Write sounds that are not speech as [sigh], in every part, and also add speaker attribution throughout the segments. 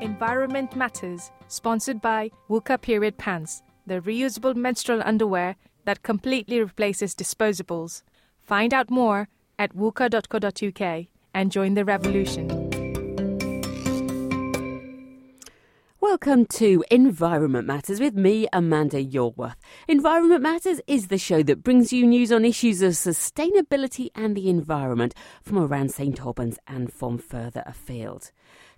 Speaker 1: Environment Matters, sponsored by Wuka Period Pants, the reusable menstrual underwear that completely replaces disposables. Find out more at wuka.co.uk and join the revolution.
Speaker 2: Welcome to Environment Matters with me, Amanda Yorworth. Environment Matters is the show that brings you news on issues of sustainability and the environment from around St Albans and from further afield.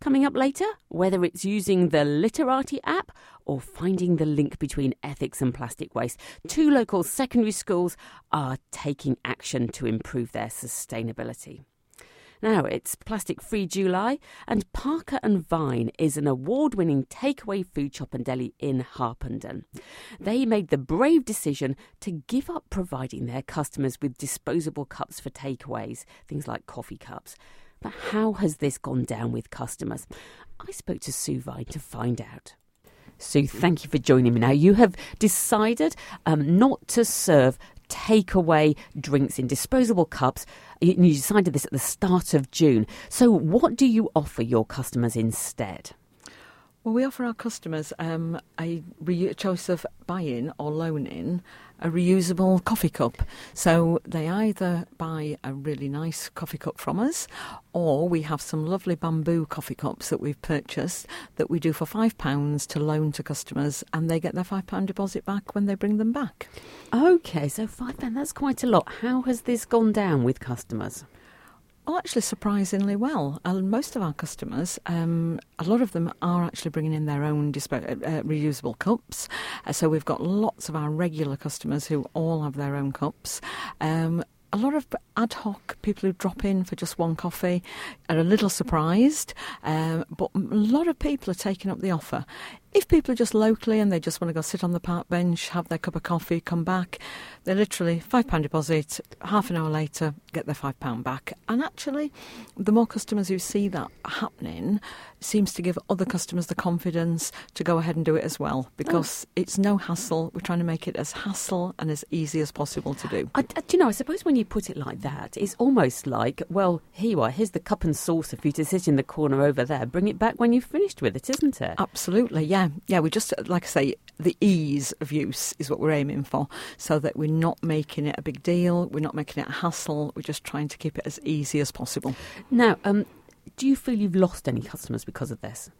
Speaker 2: Coming up later, whether it's using the Litterati app or finding the link between ethics and plastic waste, two local secondary schools are taking action to improve their sustainability. Now, it's Plastic Free July, and Parker and Vine is an award winning takeaway food shop and deli in Harpenden. They made the brave decision to give up providing their customers with disposable cups for takeaways, things like coffee cups. But how has this gone down with customers? I spoke to Sue Vine to find out. Sue, thank you for joining me now. You have decided um, not to serve takeaway drinks in disposable cups. You, you decided this at the start of June. So, what do you offer your customers instead?
Speaker 3: Well, we offer our customers um, a re- choice of buy in or loan in a reusable coffee cup. So they either buy a really nice coffee cup from us, or we have some lovely bamboo coffee cups that we've purchased that we do for £5 to loan to customers, and they get their £5 deposit back when they bring them back.
Speaker 2: Okay, so £5, that's quite a lot. How has this gone down with customers?
Speaker 3: Well, actually, surprisingly well. And most of our customers, um, a lot of them are actually bringing in their own dispo- uh, uh, reusable cups. Uh, so we've got lots of our regular customers who all have their own cups. Um, a lot of ad hoc people who drop in for just one coffee are a little surprised, um, but a lot of people are taking up the offer. If people are just locally and they just want to go sit on the park bench, have their cup of coffee, come back, they're literally £5 deposit, half an hour later, get their £5 back. And actually, the more customers who see that happening seems to give other customers the confidence to go ahead and do it as well oh. because oh. it's no hassle. We're trying to make it as hassle and as easy as possible to do.
Speaker 2: I, do you know, I suppose when you put it like that, it's almost like, well, here you are, here's the cup and saucer for you to sit in the corner over there. Bring it back when you've finished with it, isn't it?
Speaker 3: Absolutely, yeah yeah, yeah. We just, like I say, the ease of use is what we're aiming for, so that we're not making it a big deal, we're not making it a hassle, we're just trying to keep it as easy as possible.
Speaker 2: Now, um, do you feel you've lost any customers because of this?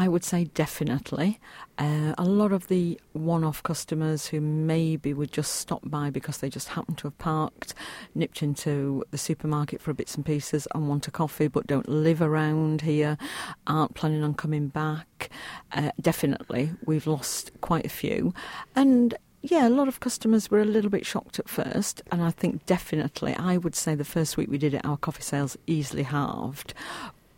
Speaker 3: I would say definitely. Uh, a lot of the one off customers who maybe would just stop by because they just happen to have parked, nipped into the supermarket for bits and pieces and want a coffee but don't live around here, aren't planning on coming back. Uh, definitely, we've lost quite a few. And yeah, a lot of customers were a little bit shocked at first, and I think definitely, I would say the first week we did it, our coffee sales easily halved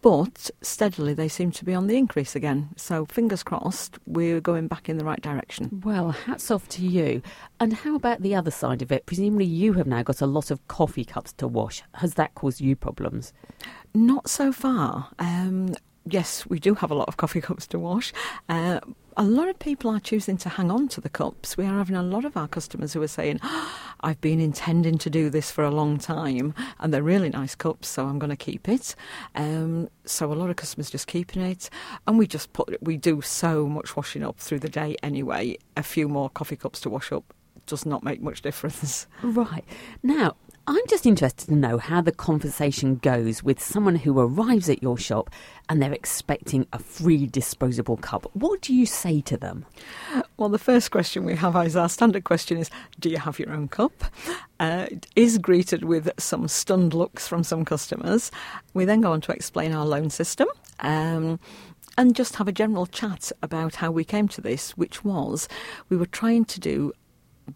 Speaker 3: but steadily they seem to be on the increase again. So fingers crossed, we're going back in the right direction.
Speaker 2: Well, hats off to you. And how about the other side of it? Presumably, you have now got a lot of coffee cups to wash. Has that caused you problems?
Speaker 3: Not so far. Um, yes, we do have a lot of coffee [laughs] cups to wash. Uh, a lot of people are choosing to hang on to the cups. We are having a lot of our customers who are saying, oh, I've been intending to do this for a long time, and they're really nice cups, so I'm going to keep it. Um, so a lot of customers just keeping it, and we just put we do so much washing up through the day anyway. A few more coffee cups to wash up does not make much difference.
Speaker 2: Right now, I'm just interested to know how the conversation goes with someone who arrives at your shop and they're expecting a free disposable cup. What do you say to them?
Speaker 3: Well, the first question we have is our standard question is Do you have your own cup? Uh, is greeted with some stunned looks from some customers. We then go on to explain our loan system. Um, and just have a general chat about how we came to this, which was we were trying to do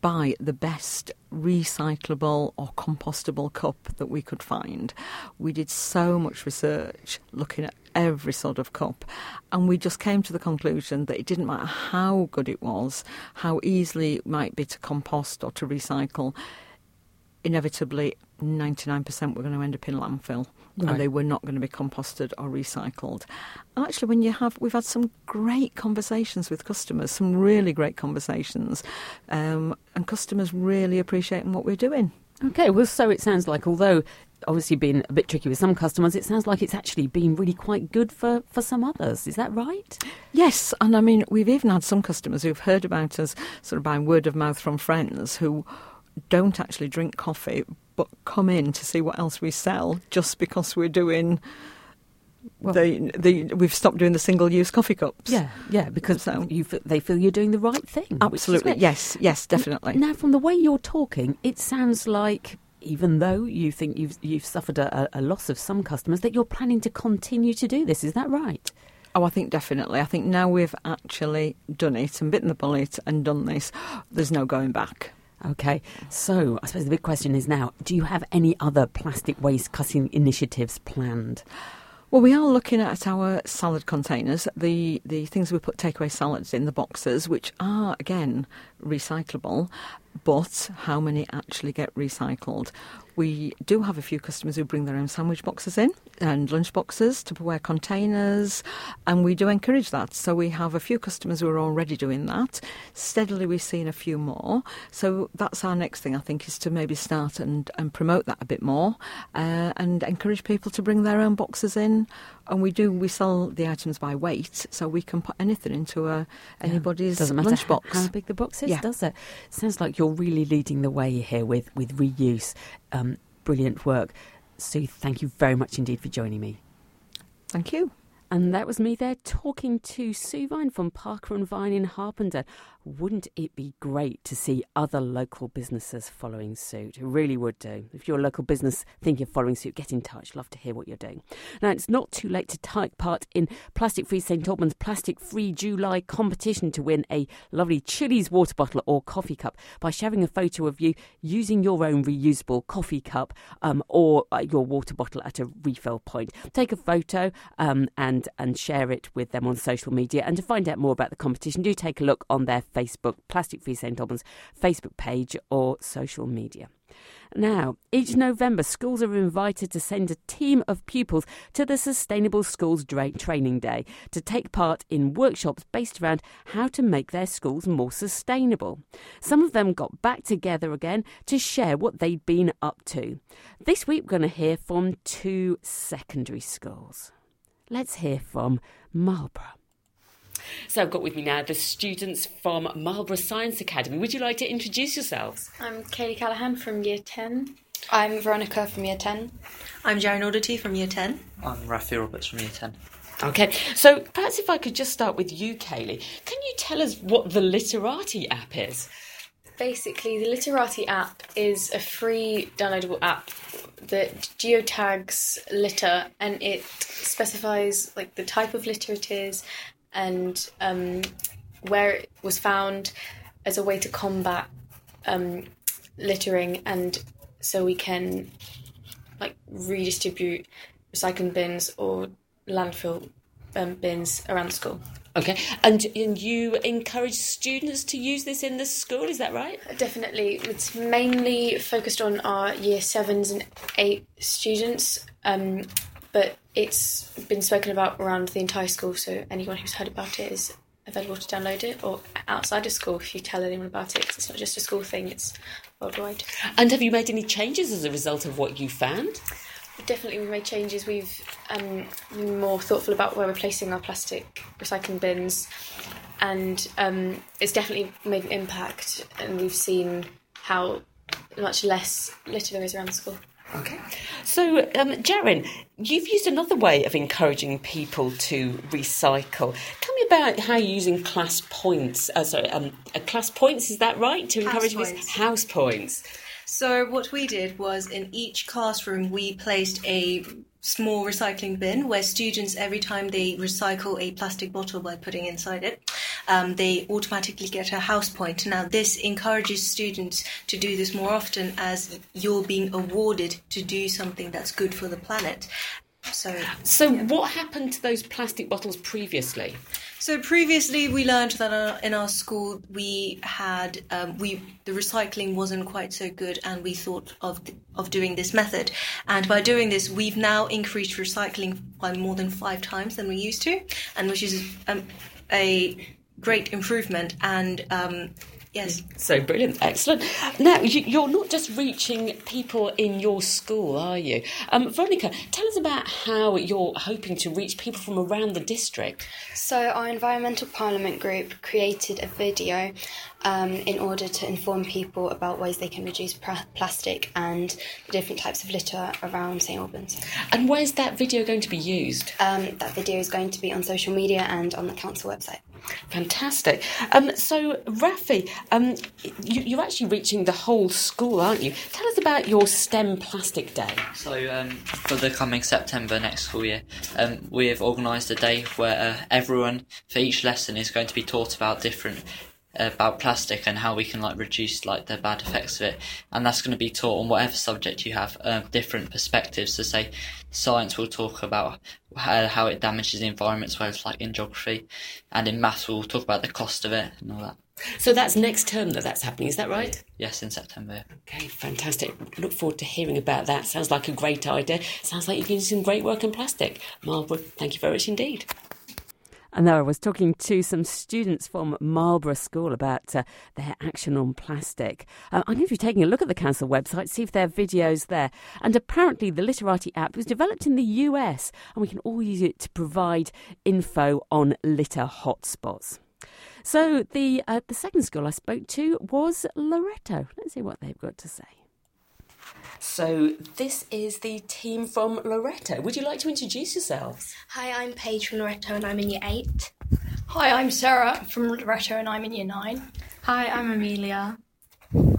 Speaker 3: buy the best recyclable or compostable cup that we could find. We did so much research looking at every sort of cup, and we just came to the conclusion that it didn't matter how good it was, how easily it might be to compost or to recycle, inevitably 99% were going to end up in landfill right. and they were not going to be composted or recycled. And actually, when you have, we've had some great conversations with customers, some really great conversations, um, and customers really appreciating what we're doing.
Speaker 2: Okay, well, so it sounds like although obviously been a bit tricky with some customers. It sounds like it's actually been really quite good for, for some others. Is that right?
Speaker 3: Yes, and I mean, we've even had some customers who've heard about us sort of by word of mouth from friends who don't actually drink coffee but come in to see what else we sell just because we're doing. Well, the, the, we've stopped doing the single-use coffee cups.
Speaker 2: Yeah, yeah, because so, you, they feel you're doing the right thing.
Speaker 3: Absolutely, yes, yes, definitely.
Speaker 2: Now, from the way you're talking, it sounds like even though you think you've you've suffered a, a loss of some customers, that you're planning to continue to do this. Is that right?
Speaker 3: Oh, I think definitely. I think now we've actually done it and bitten the bullet and done this, there's no going back.
Speaker 2: Okay, so I suppose the big question is now do you have any other plastic waste cutting initiatives planned?
Speaker 3: Well, we are looking at our salad containers, the, the things we put takeaway salads in, the boxes, which are, again, recyclable, but how many actually get recycled? We do have a few customers who bring their own sandwich boxes in and lunch boxes, Tupperware containers, and we do encourage that. So we have a few customers who are already doing that. Steadily, we've seen a few more. So that's our next thing, I think, is to maybe start and, and promote that a bit more uh, and encourage people to bring their own boxes in. And we do, we sell the items by weight, so we can put anything into a, anybody's
Speaker 2: Doesn't matter
Speaker 3: lunchbox.
Speaker 2: How big the box is,
Speaker 3: Yeah.
Speaker 2: does it? Sounds like you're really leading the way here with, with reuse. Um, brilliant work. Sue, thank you very much indeed for joining me.
Speaker 3: Thank you.
Speaker 2: And that was me there talking to Sue Vine from Parker and Vine in Harpenden. Wouldn't it be great to see other local businesses following suit? It really would do. If you're a local business thinking of following suit, get in touch. Love to hear what you're doing. Now, it's not too late to take part in Plastic Free St Albans Plastic Free July competition to win a lovely Chilly's water bottle or coffee cup by sharing a photo of you using your own reusable coffee cup um, or uh, your water bottle at a refill point. Take a photo um, and and share it with them on social media. And to find out more about the competition, do take a look on their Facebook, Plastic Free St Albans Facebook page or social media. Now, each November, schools are invited to send a team of pupils to the Sustainable Schools Training Day to take part in workshops based around how to make their schools more sustainable. Some of them got back together again to share what they'd been up to. This week, we're going to hear from two secondary schools. Let's hear from Marlborough. So I've got with me now the students from Marlborough Science Academy. Would you like to introduce yourselves?
Speaker 4: I'm Kaylee Callahan from Year 10.
Speaker 5: I'm Veronica from Year 10.
Speaker 6: I'm Jaren Audity from Year 10.
Speaker 7: I'm Rafi Roberts from Year 10.
Speaker 2: Okay, so perhaps if I could just start with you, Kaylee. Can you tell us what the Litterati app is?
Speaker 4: Basically, the Litterati app is a free downloadable app that geotags litter and it specifies like the type of litter it is and um, where it was found as a way to combat um, littering and so we can like redistribute recycling bins or landfill um, bins around the school.
Speaker 2: Okay, and, and you encourage students to use this in the school, is that right?
Speaker 4: Definitely. It's mainly focused on our year sevens and eight students, um, but it's been spoken about around the entire school, so anyone who's heard about it is available to download it, or outside of school if you tell anyone about it, because it's not just a school thing, it's worldwide.
Speaker 2: And have you made any changes as a result of what you found?
Speaker 4: Definitely, we've made changes. We've um, been more thoughtful about where we're placing our plastic recycling bins, and um, it's definitely made an impact. And we've seen how much less litter there is around the school.
Speaker 2: Okay. So, um, Jaren, you've used another way of encouraging people to recycle. Tell me about how you're using class points. Uh, sorry, um, uh, class points, is that right? To encourage res-
Speaker 6: points.
Speaker 2: house points.
Speaker 6: So, what we did was in each classroom, we placed a small recycling bin where students, every time they recycle a plastic bottle by putting inside it, um, they automatically get a house point. Now, this encourages students to do this more often as you're being awarded to do something that's good for the planet. So,
Speaker 2: So, what happened to those plastic bottles previously?
Speaker 6: So previously, we learned that uh, in our school we had um, we the recycling wasn't quite so good, and we thought of of doing this method. And by doing this, we've now increased recycling by more than five times than we used to, and which is um, a great improvement. And um, Yes.
Speaker 2: So brilliant, excellent. Now, you, you're not just reaching people in your school, are you? Um, Veronica, tell us about how you're hoping to reach people from around the district.
Speaker 5: So, our Environmental Parliament group created a video um, in order to inform people about ways they can reduce pra- plastic and the different types of litter around St Albans.
Speaker 2: And where's that video going to be used?
Speaker 5: Um, that video is going to be on social media and on the council website.
Speaker 2: Fantastic. Um, so, Rafi, um, you, you're actually reaching the whole school, aren't you? Tell us about your STEM Plastic Day.
Speaker 7: So, um, for the coming September next school year, um, we have organised a day where uh, everyone for each lesson is going to be taught about different about plastic and how we can like reduce like the bad effects of it and that's going to be taught on whatever subject you have uh, different perspectives so say science will talk about how, how it damages the environment as well as like in geography and in maths we'll talk about the cost of it and all that
Speaker 2: So that's next term that that's happening, is that right?
Speaker 7: yes in september
Speaker 2: Okay, fantastic. Look forward to hearing about that. Sounds like a great idea. Sounds like you're doing some great work in plastic. Marlborough, thank you very much indeed. And there I was talking to some students from Marlborough School about uh, their action on plastic. Uh, I'm going to be taking a look at the council website, see if there are videos there. And apparently, the Litterati app was developed in the US, and we can all use it to provide info on litter hotspots. So the uh, the second school I spoke to was Loreto. Let's see what they've got to say. So this is the team from Loreto. Would you like to introduce yourselves?
Speaker 8: Hi, I'm Paige from Loreto and I'm in year 8.
Speaker 9: Hi, I'm Sarah from Loreto and I'm in year 9.
Speaker 10: Hi, I'm Amelia.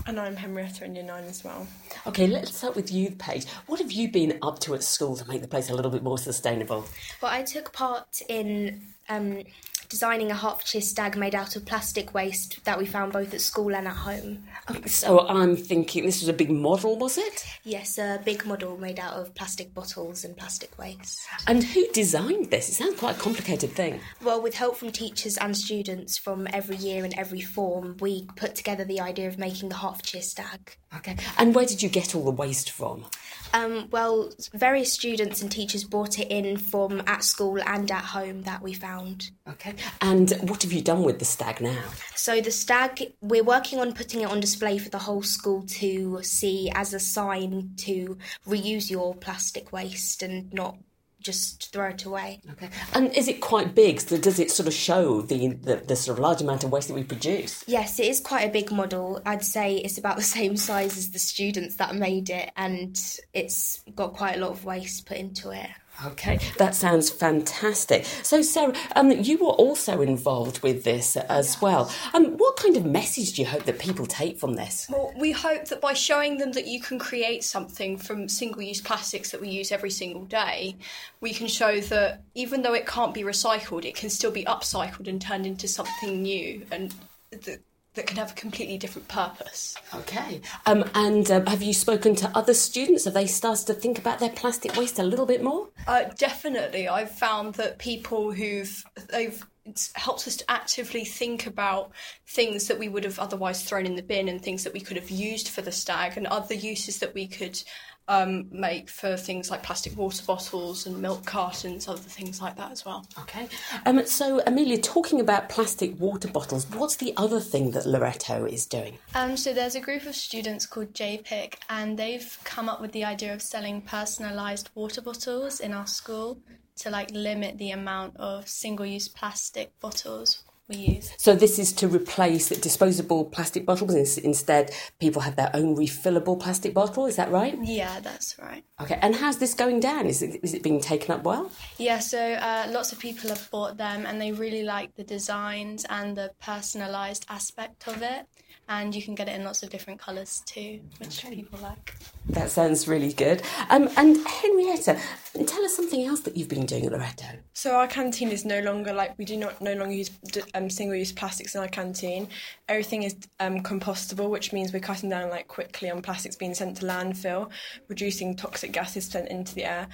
Speaker 11: And I'm Henrietta in year 9 as well.
Speaker 2: Okay, let's start with you, Paige. What have you been up to at school to make the place a little bit more sustainable?
Speaker 8: Well, I took part in um, designing a Hertfordshire stag made out of plastic waste that we found both at school and at home.
Speaker 2: Oh, so I'm thinking this was a big model, was it?
Speaker 8: Yes, a big model made out of plastic bottles and plastic waste.
Speaker 2: And who designed this? It sounds quite a complicated thing.
Speaker 8: Well, with help from teachers and students from every year and every form, we put together the idea of making the Hertfordshire stag.
Speaker 2: Okay. And where did you get all the waste from?
Speaker 8: Um, well, various students and teachers brought it in from at school and at home that we found.
Speaker 2: Okay. And what have you done with the stag now?
Speaker 8: So the stag, we're working on putting it on display for the whole school to see as a sign to reuse your plastic waste and not just throw it away.
Speaker 2: Okay. And is it quite big? So does it sort of show the, the, the sort of large amount of waste that we produce?
Speaker 8: Yes, it is quite a big model. I'd say it's about [laughs] the same size as the students that made it, and it's got quite a lot of waste put into it.
Speaker 2: Okay, that sounds fantastic. So, Sarah, um, you were also involved with this as well. Um, what kind of message do you hope that people take from this?
Speaker 9: Well, we hope that by showing them that you can create something from single use plastics that we use every single day, we can show that even though it can't be recycled, it can still be upcycled and turned into something new and that, that can have a completely different purpose.
Speaker 2: Okay. Um, and um, have you spoken to other students? Have they started to think about their plastic waste a little bit more?
Speaker 9: Uh, definitely. I've found that people who've they've it helps us to actively think about things that we would have otherwise thrown in the bin and things that we could have used for the stag and other uses that we could um, make for things like plastic water bottles and milk cartons, other things like that as well.
Speaker 2: Okay. Um, so, Amelia, talking about plastic water bottles, what's the other thing that Loreto is doing?
Speaker 10: Um, so there's a group of students called JPIC, and they've come up with the idea of selling personalised water bottles in our school to like limit the amount of single-use plastic bottles we use.
Speaker 2: So this is to replace disposable plastic bottles. Instead, people have their own refillable plastic bottle. Is that right?
Speaker 10: Yeah, that's right.
Speaker 2: Okay. And how's this going down? Is it is it being taken up well?
Speaker 10: Yeah. So uh, lots of people have bought them, and they really like the designs and the personalised aspect of it. And you can get it in lots of different colours too, which okay. people like.
Speaker 2: That sounds really good. Um, and Henrietta, tell us something else that you've been doing at Loreto.
Speaker 11: So our canteen is no longer like we do not no longer use um, single-use plastics in our canteen. Everything is um, compostable, which means we're cutting down like quickly on plastics being sent to landfill, reducing toxic gases sent into the air,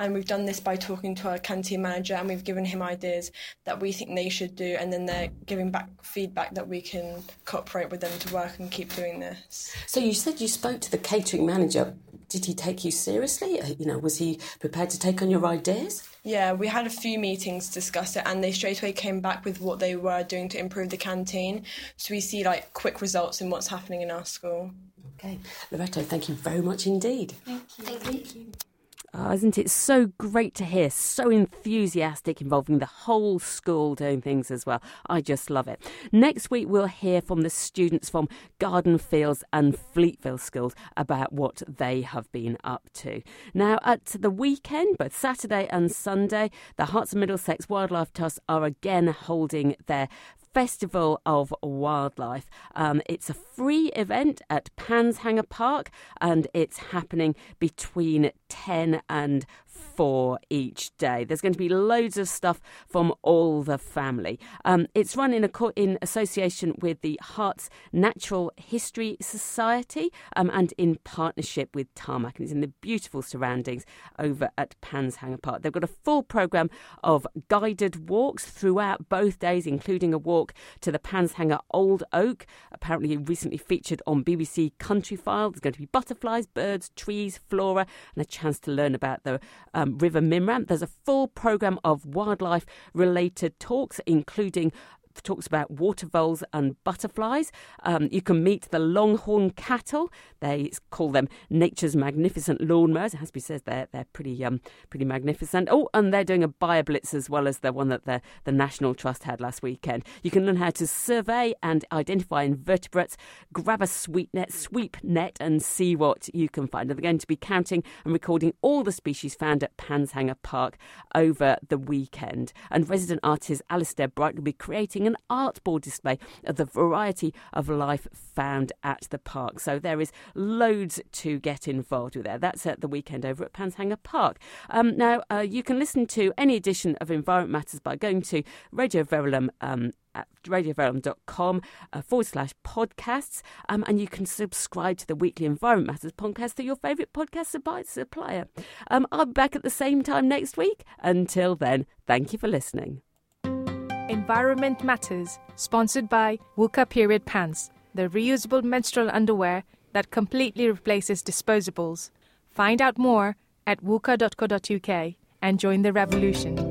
Speaker 11: And we've done this by talking to our canteen manager and we've given him ideas that we think they should do, and then they're giving back feedback that we can cooperate with them to work and keep doing this.
Speaker 2: So you said you spoke to the catering manager. Did he take you seriously? Uh, You know, was he prepared to take on your ideas?
Speaker 11: Yeah, we had a few meetings to discuss it, and they straight away came back with what they were doing to improve the canteen. So we see like quick results in what's happening in our school.
Speaker 2: Okay, Loreto, thank you very much indeed.
Speaker 5: Thank you.
Speaker 2: Oh, isn't it so great to hear? So enthusiastic, involving the whole school doing things as well. I just love it. Next week, we'll hear from the students from Garden Fields and Fleetville schools about what they have been up to. Now, at the weekend, both Saturday and Sunday, the Herts of Middlesex Wildlife Trust are again holding their Festival of Wildlife. Um, it's a free event at Panshanger Park and it's happening between 10 and 4 each day. There's going to be loads of stuff from all the family. Um, it's run in, a, in association with the Herts Natural History Society um, and in partnership with Tarmac. And it's in the beautiful surroundings over at Panshanger Park. They've got a full programme of guided walks throughout both days, including a walk to the Panshanger Old Oak, apparently recently featured on BBC Countryfile. There's going to be butterflies, birds, trees, flora, and a chance to learn about the um, River Mimram. There's a full programme of wildlife related talks, including talks about water voles and butterflies. Um, you can meet the longhorn cattle. They call them nature's magnificent lawnmowers. It has to be said they're they're pretty um pretty magnificent. Oh, and they're doing a bio blitz as well as the one that the the National Trust had last weekend. You can learn how to survey and identify invertebrates, grab a sweet net, sweep net, and see what you can find. And they're going to be counting and recording all the species found at Panshanger Park over the weekend. And resident artist Alistair Bright will be creating an art board display of the variety of life found at the park. So there is loads to get involved with there. That's at the weekend over at Panshanger Park. Um, now, uh, you can listen to any edition of Environment Matters by going to Radio Verulam. Um, at radioverulam.com uh, forward slash podcasts. Um, and you can subscribe to the weekly Environment Matters podcast through your favourite podcast supplier. Um, I'll be back at the same time next week. Until then, thank you for listening.
Speaker 1: Environment Matters, sponsored by Wuka Period Pants, the reusable menstrual underwear that completely replaces disposables. Find out more at wuka.co.uk and join the revolution.